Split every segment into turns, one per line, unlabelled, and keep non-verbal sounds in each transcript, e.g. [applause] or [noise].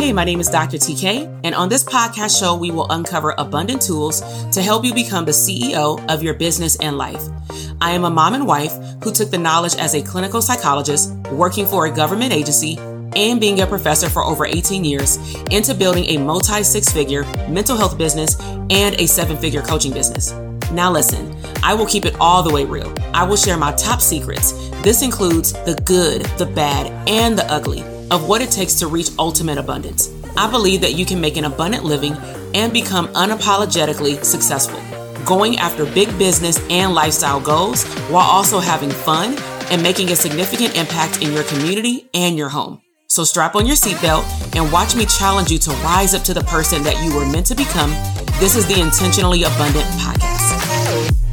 Hey, my name is Dr. TK, and on this podcast show, we will uncover abundant tools to help you become the CEO of your business and life. I am a mom and wife who took the knowledge as a clinical psychologist, working for a government agency, and being a professor for over 18 years into building a multi six figure mental health business and a seven figure coaching business. Now, listen, I will keep it all the way real. I will share my top secrets. This includes the good, the bad, and the ugly of what it takes to reach ultimate abundance. I believe that you can make an abundant living and become unapologetically successful, going after big business and lifestyle goals while also having fun and making a significant impact in your community and your home. So strap on your seatbelt and watch me challenge you to rise up to the person that you were meant to become. This is the Intentionally Abundant Podcast.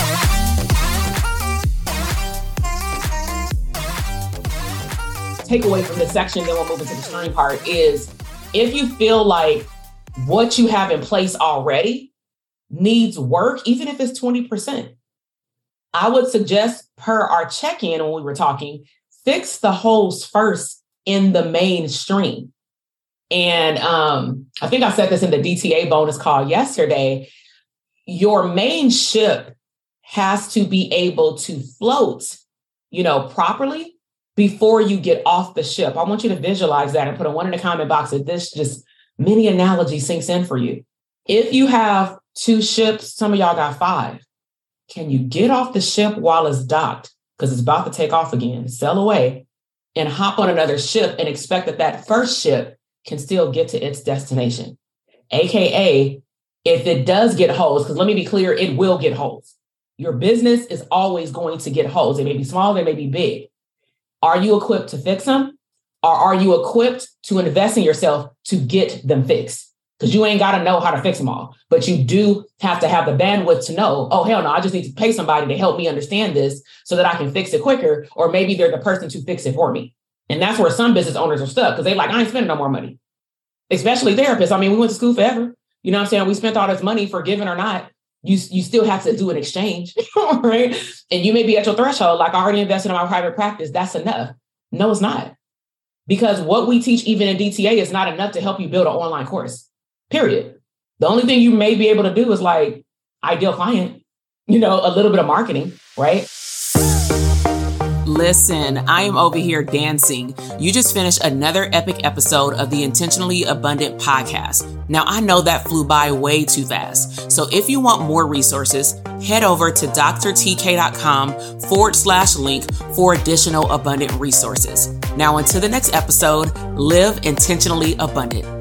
Takeaway from this section, then we'll move into the string part, is if you feel like what you have in place already needs work, even if it's 20%, I would suggest, per our check in when we were talking, fix the holes first in the mainstream. And um, I think I said this in the DTA bonus call yesterday. Your main ship has to be able to float, you know, properly before you get off the ship. I want you to visualize that and put a one in the comment box that this just mini analogy sinks in for you. If you have two ships, some of y'all got five. Can you get off the ship while it's docked? Because it's about to take off again, sail away, and hop on another ship and expect that that first ship can still get to its destination. AKA, if it does get holes, because let me be clear, it will get holes. Your business is always going to get holes. It may be small, they may be big. Are you equipped to fix them? Or are you equipped to invest in yourself to get them fixed? Because you ain't got to know how to fix them all, but you do have to have the bandwidth to know, oh, hell no, I just need to pay somebody to help me understand this so that I can fix it quicker. Or maybe they're the person to fix it for me. And that's where some business owners are stuck because they like, I ain't spending no more money, especially therapists. I mean, we went to school forever. You know what I'm saying? We spent all this money for given or not. You, you still have to do an exchange, [laughs] right? And you may be at your threshold, like I already invested in my private practice. That's enough. No, it's not. Because what we teach even in DTA is not enough to help you build an online course, period. The only thing you may be able to do is like ideal client, you know, a little bit of marketing, right? Listen, I am over here dancing. You just finished another epic episode of the Intentionally Abundant podcast. Now, I know that flew by way too fast. So if you want more resources, head over to drtk.com forward slash link for additional abundant resources. Now, until the next episode, live intentionally abundant.